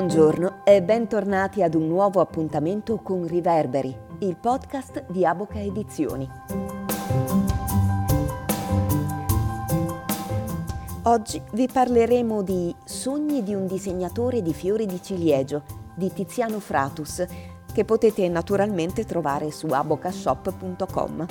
Buongiorno e bentornati ad un nuovo appuntamento con Riverberi, il podcast di Aboca Edizioni. Oggi vi parleremo di Sogni di un disegnatore di fiori di ciliegio di Tiziano Fratus, che potete naturalmente trovare su abocashop.com.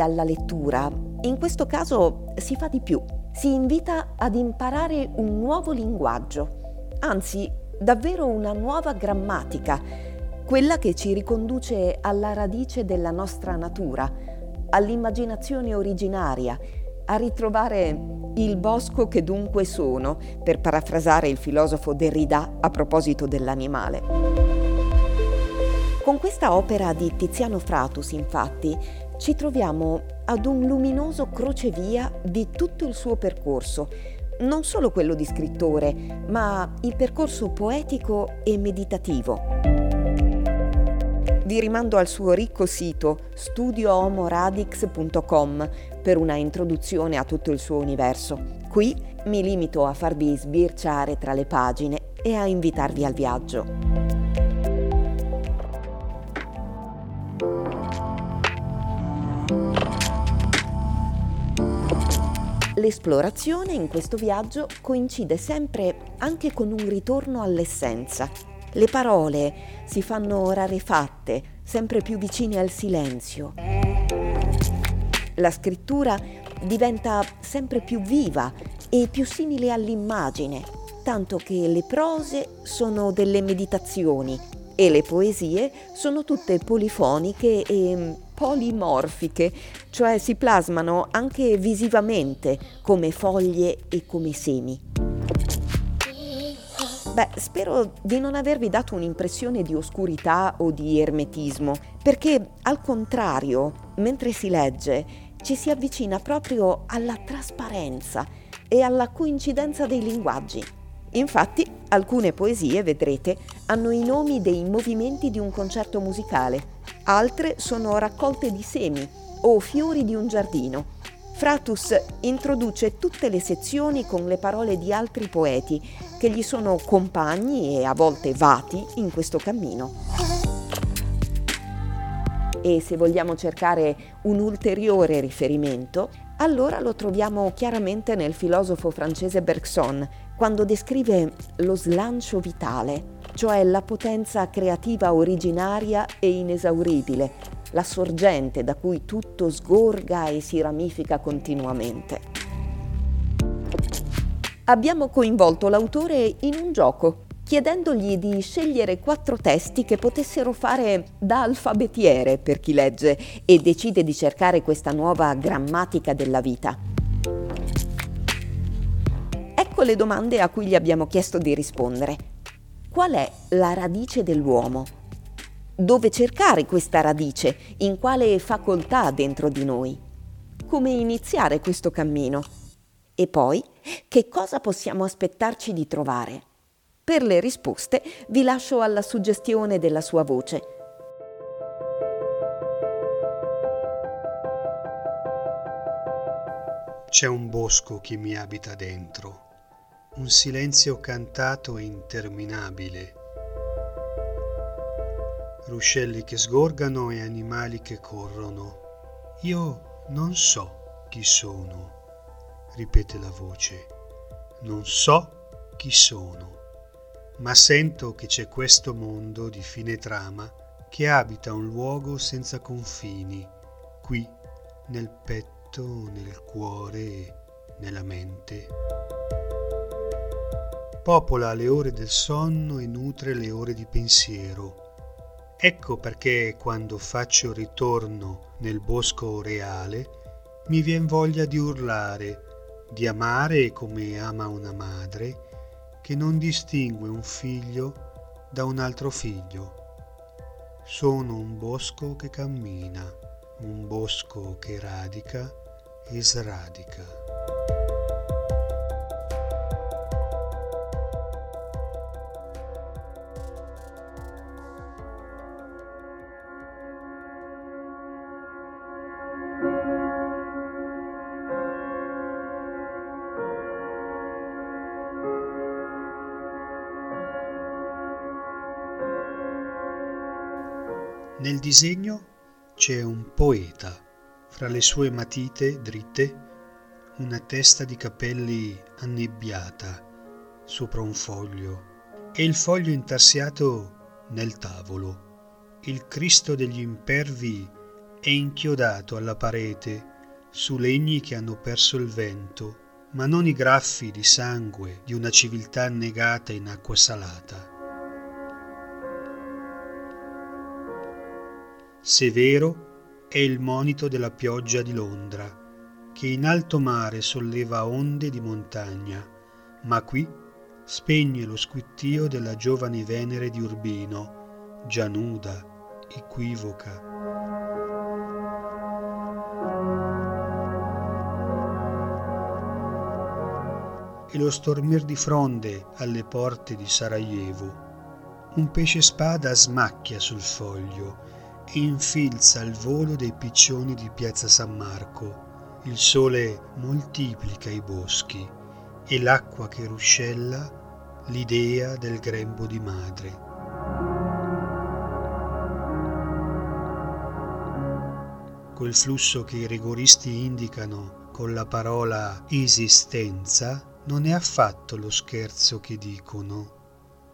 Alla lettura, in questo caso si fa di più, si invita ad imparare un nuovo linguaggio, anzi davvero una nuova grammatica, quella che ci riconduce alla radice della nostra natura, all'immaginazione originaria, a ritrovare il bosco che dunque sono, per parafrasare il filosofo Derrida a proposito dell'animale. Con questa opera di Tiziano Fratus, infatti, ci troviamo ad un luminoso crocevia di tutto il suo percorso, non solo quello di scrittore, ma il percorso poetico e meditativo. Vi rimando al suo ricco sito studiohomoradix.com per una introduzione a tutto il suo universo. Qui mi limito a farvi sbirciare tra le pagine e a invitarvi al viaggio. L'esplorazione in questo viaggio coincide sempre anche con un ritorno all'essenza. Le parole si fanno rarefatte, sempre più vicine al silenzio. La scrittura diventa sempre più viva e più simile all'immagine, tanto che le prose sono delle meditazioni e le poesie sono tutte polifoniche e polimorfiche, cioè si plasmano anche visivamente come foglie e come semi. Beh, spero di non avervi dato un'impressione di oscurità o di ermetismo, perché al contrario, mentre si legge, ci si avvicina proprio alla trasparenza e alla coincidenza dei linguaggi. Infatti, alcune poesie, vedrete, hanno i nomi dei movimenti di un concerto musicale, altre sono raccolte di semi o fiori di un giardino. Fratus introduce tutte le sezioni con le parole di altri poeti che gli sono compagni e a volte vati in questo cammino. E se vogliamo cercare un ulteriore riferimento, allora lo troviamo chiaramente nel filosofo francese Bergson, quando descrive lo slancio vitale, cioè la potenza creativa originaria e inesauribile, la sorgente da cui tutto sgorga e si ramifica continuamente. Abbiamo coinvolto l'autore in un gioco, chiedendogli di scegliere quattro testi che potessero fare da alfabetiere per chi legge e decide di cercare questa nuova grammatica della vita. Ecco le domande a cui gli abbiamo chiesto di rispondere. Qual è la radice dell'uomo? Dove cercare questa radice? In quale facoltà dentro di noi? Come iniziare questo cammino? E poi, che cosa possiamo aspettarci di trovare? Per le risposte vi lascio alla suggestione della sua voce. C'è un bosco che mi abita dentro un silenzio cantato e interminabile, ruscelli che sgorgano e animali che corrono. Io non so chi sono, ripete la voce, non so chi sono, ma sento che c'è questo mondo di fine trama che abita un luogo senza confini, qui nel petto, nel cuore, nella mente popola le ore del sonno e nutre le ore di pensiero. Ecco perché quando faccio ritorno nel bosco reale mi vien voglia di urlare, di amare come ama una madre che non distingue un figlio da un altro figlio. Sono un bosco che cammina, un bosco che radica e sradica. Nel disegno c'è un poeta, fra le sue matite dritte una testa di capelli annebbiata sopra un foglio e il foglio intarsiato nel tavolo. Il Cristo degli impervi è inchiodato alla parete su legni che hanno perso il vento, ma non i graffi di sangue di una civiltà annegata in acqua salata. Severo è il monito della pioggia di Londra, che in alto mare solleva onde di montagna, ma qui spegne lo squittio della giovane Venere di Urbino, già nuda, equivoca. E lo stormir di fronde alle porte di Sarajevo. Un pesce spada smacchia sul foglio infilza il volo dei piccioni di piazza San Marco. Il sole moltiplica i boschi e l'acqua che ruscella l'idea del grembo di madre. Quel flusso che i rigoristi indicano con la parola esistenza non è affatto lo scherzo che dicono.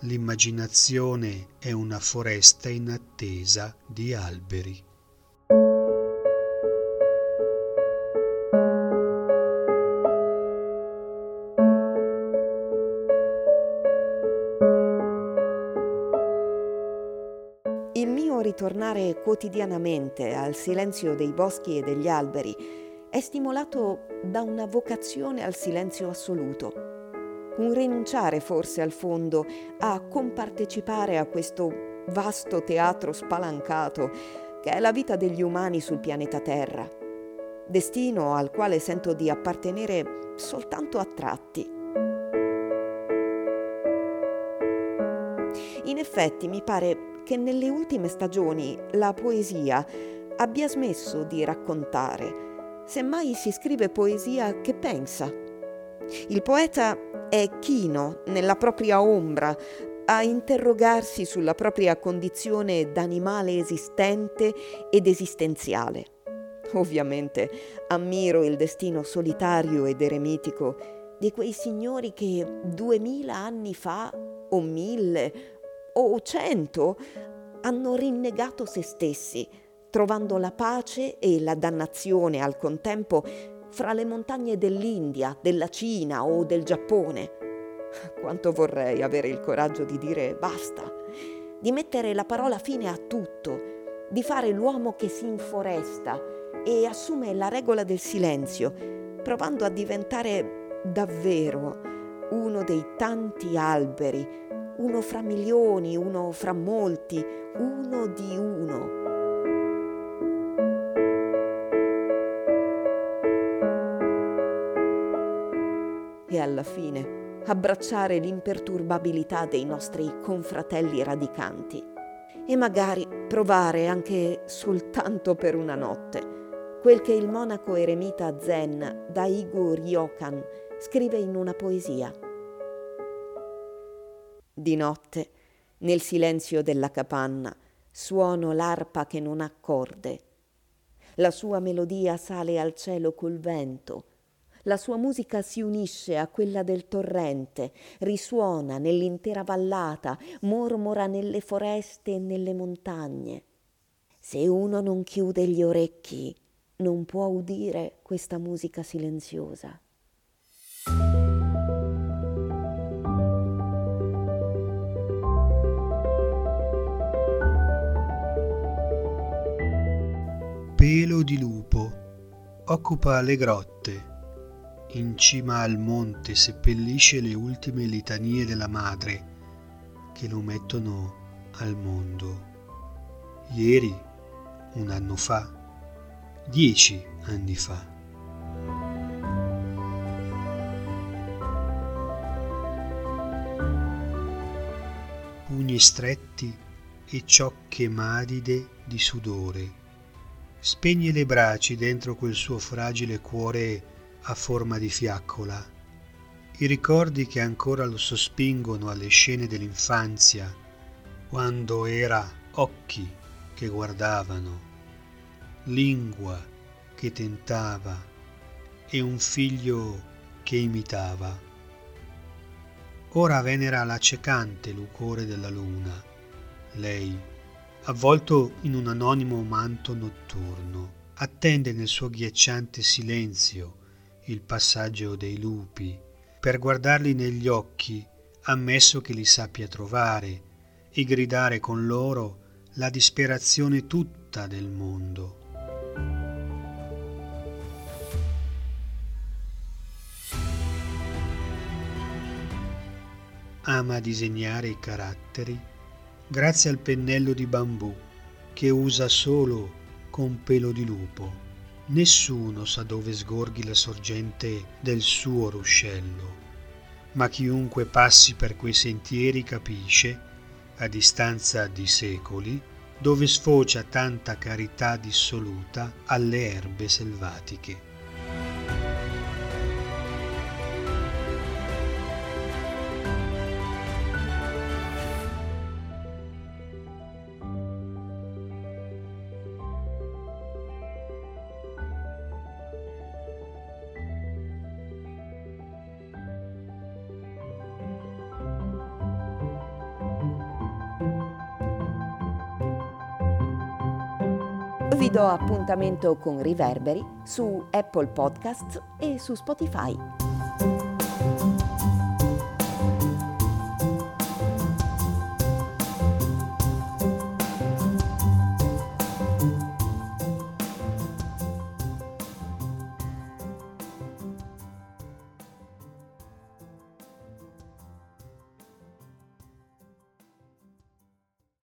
L'immaginazione è una foresta in attesa di alberi. ritornare quotidianamente al silenzio dei boschi e degli alberi è stimolato da una vocazione al silenzio assoluto, un rinunciare forse al fondo a compartecipare a questo vasto teatro spalancato che è la vita degli umani sul pianeta Terra, destino al quale sento di appartenere soltanto a tratti. In effetti mi pare che nelle ultime stagioni la poesia abbia smesso di raccontare, semmai si scrive poesia che pensa. Il poeta è chino nella propria ombra a interrogarsi sulla propria condizione d'animale esistente ed esistenziale. Ovviamente ammiro il destino solitario ed eremitico di quei signori che duemila anni fa, o mille, o cento hanno rinnegato se stessi, trovando la pace e la dannazione al contempo fra le montagne dell'India, della Cina o del Giappone. Quanto vorrei avere il coraggio di dire basta, di mettere la parola fine a tutto, di fare l'uomo che si inforesta e assume la regola del silenzio, provando a diventare davvero uno dei tanti alberi uno fra milioni, uno fra molti, uno di uno. Alla fine abbracciare l'imperturbabilità dei nostri confratelli radicanti e magari provare anche soltanto per una notte quel che il monaco eremita zen Daigo Ryokan scrive in una poesia. Di notte, nel silenzio della capanna, suono l'arpa che non ha corde. La sua melodia sale al cielo col vento. La sua musica si unisce a quella del torrente, risuona nell'intera vallata, mormora nelle foreste e nelle montagne. Se uno non chiude gli orecchi, non può udire questa musica silenziosa. pelo di lupo occupa le grotte. In cima al monte seppellisce le ultime litanie della madre che lo mettono al mondo. Ieri, un anno fa, dieci anni fa. Pugni stretti e ciocche madide di sudore spegne le braci dentro quel suo fragile cuore a forma di fiaccola. I ricordi che ancora lo sospingono alle scene dell'infanzia, quando era occhi che guardavano, lingua che tentava e un figlio che imitava. Ora venera l'accecante lucore della luna, lei, avvolto in un anonimo manto notturno, attende nel suo ghiacciante silenzio il passaggio dei lupi, per guardarli negli occhi, ammesso che li sappia trovare, e gridare con loro la disperazione tutta del mondo. Ama disegnare i caratteri grazie al pennello di bambù che usa solo con pelo di lupo. Nessuno sa dove sgorghi la sorgente del suo ruscello, ma chiunque passi per quei sentieri capisce, a distanza di secoli, dove sfocia tanta carità dissoluta alle erbe selvatiche. Do appuntamento con Riverberi su Apple Podcasts e su Spotify.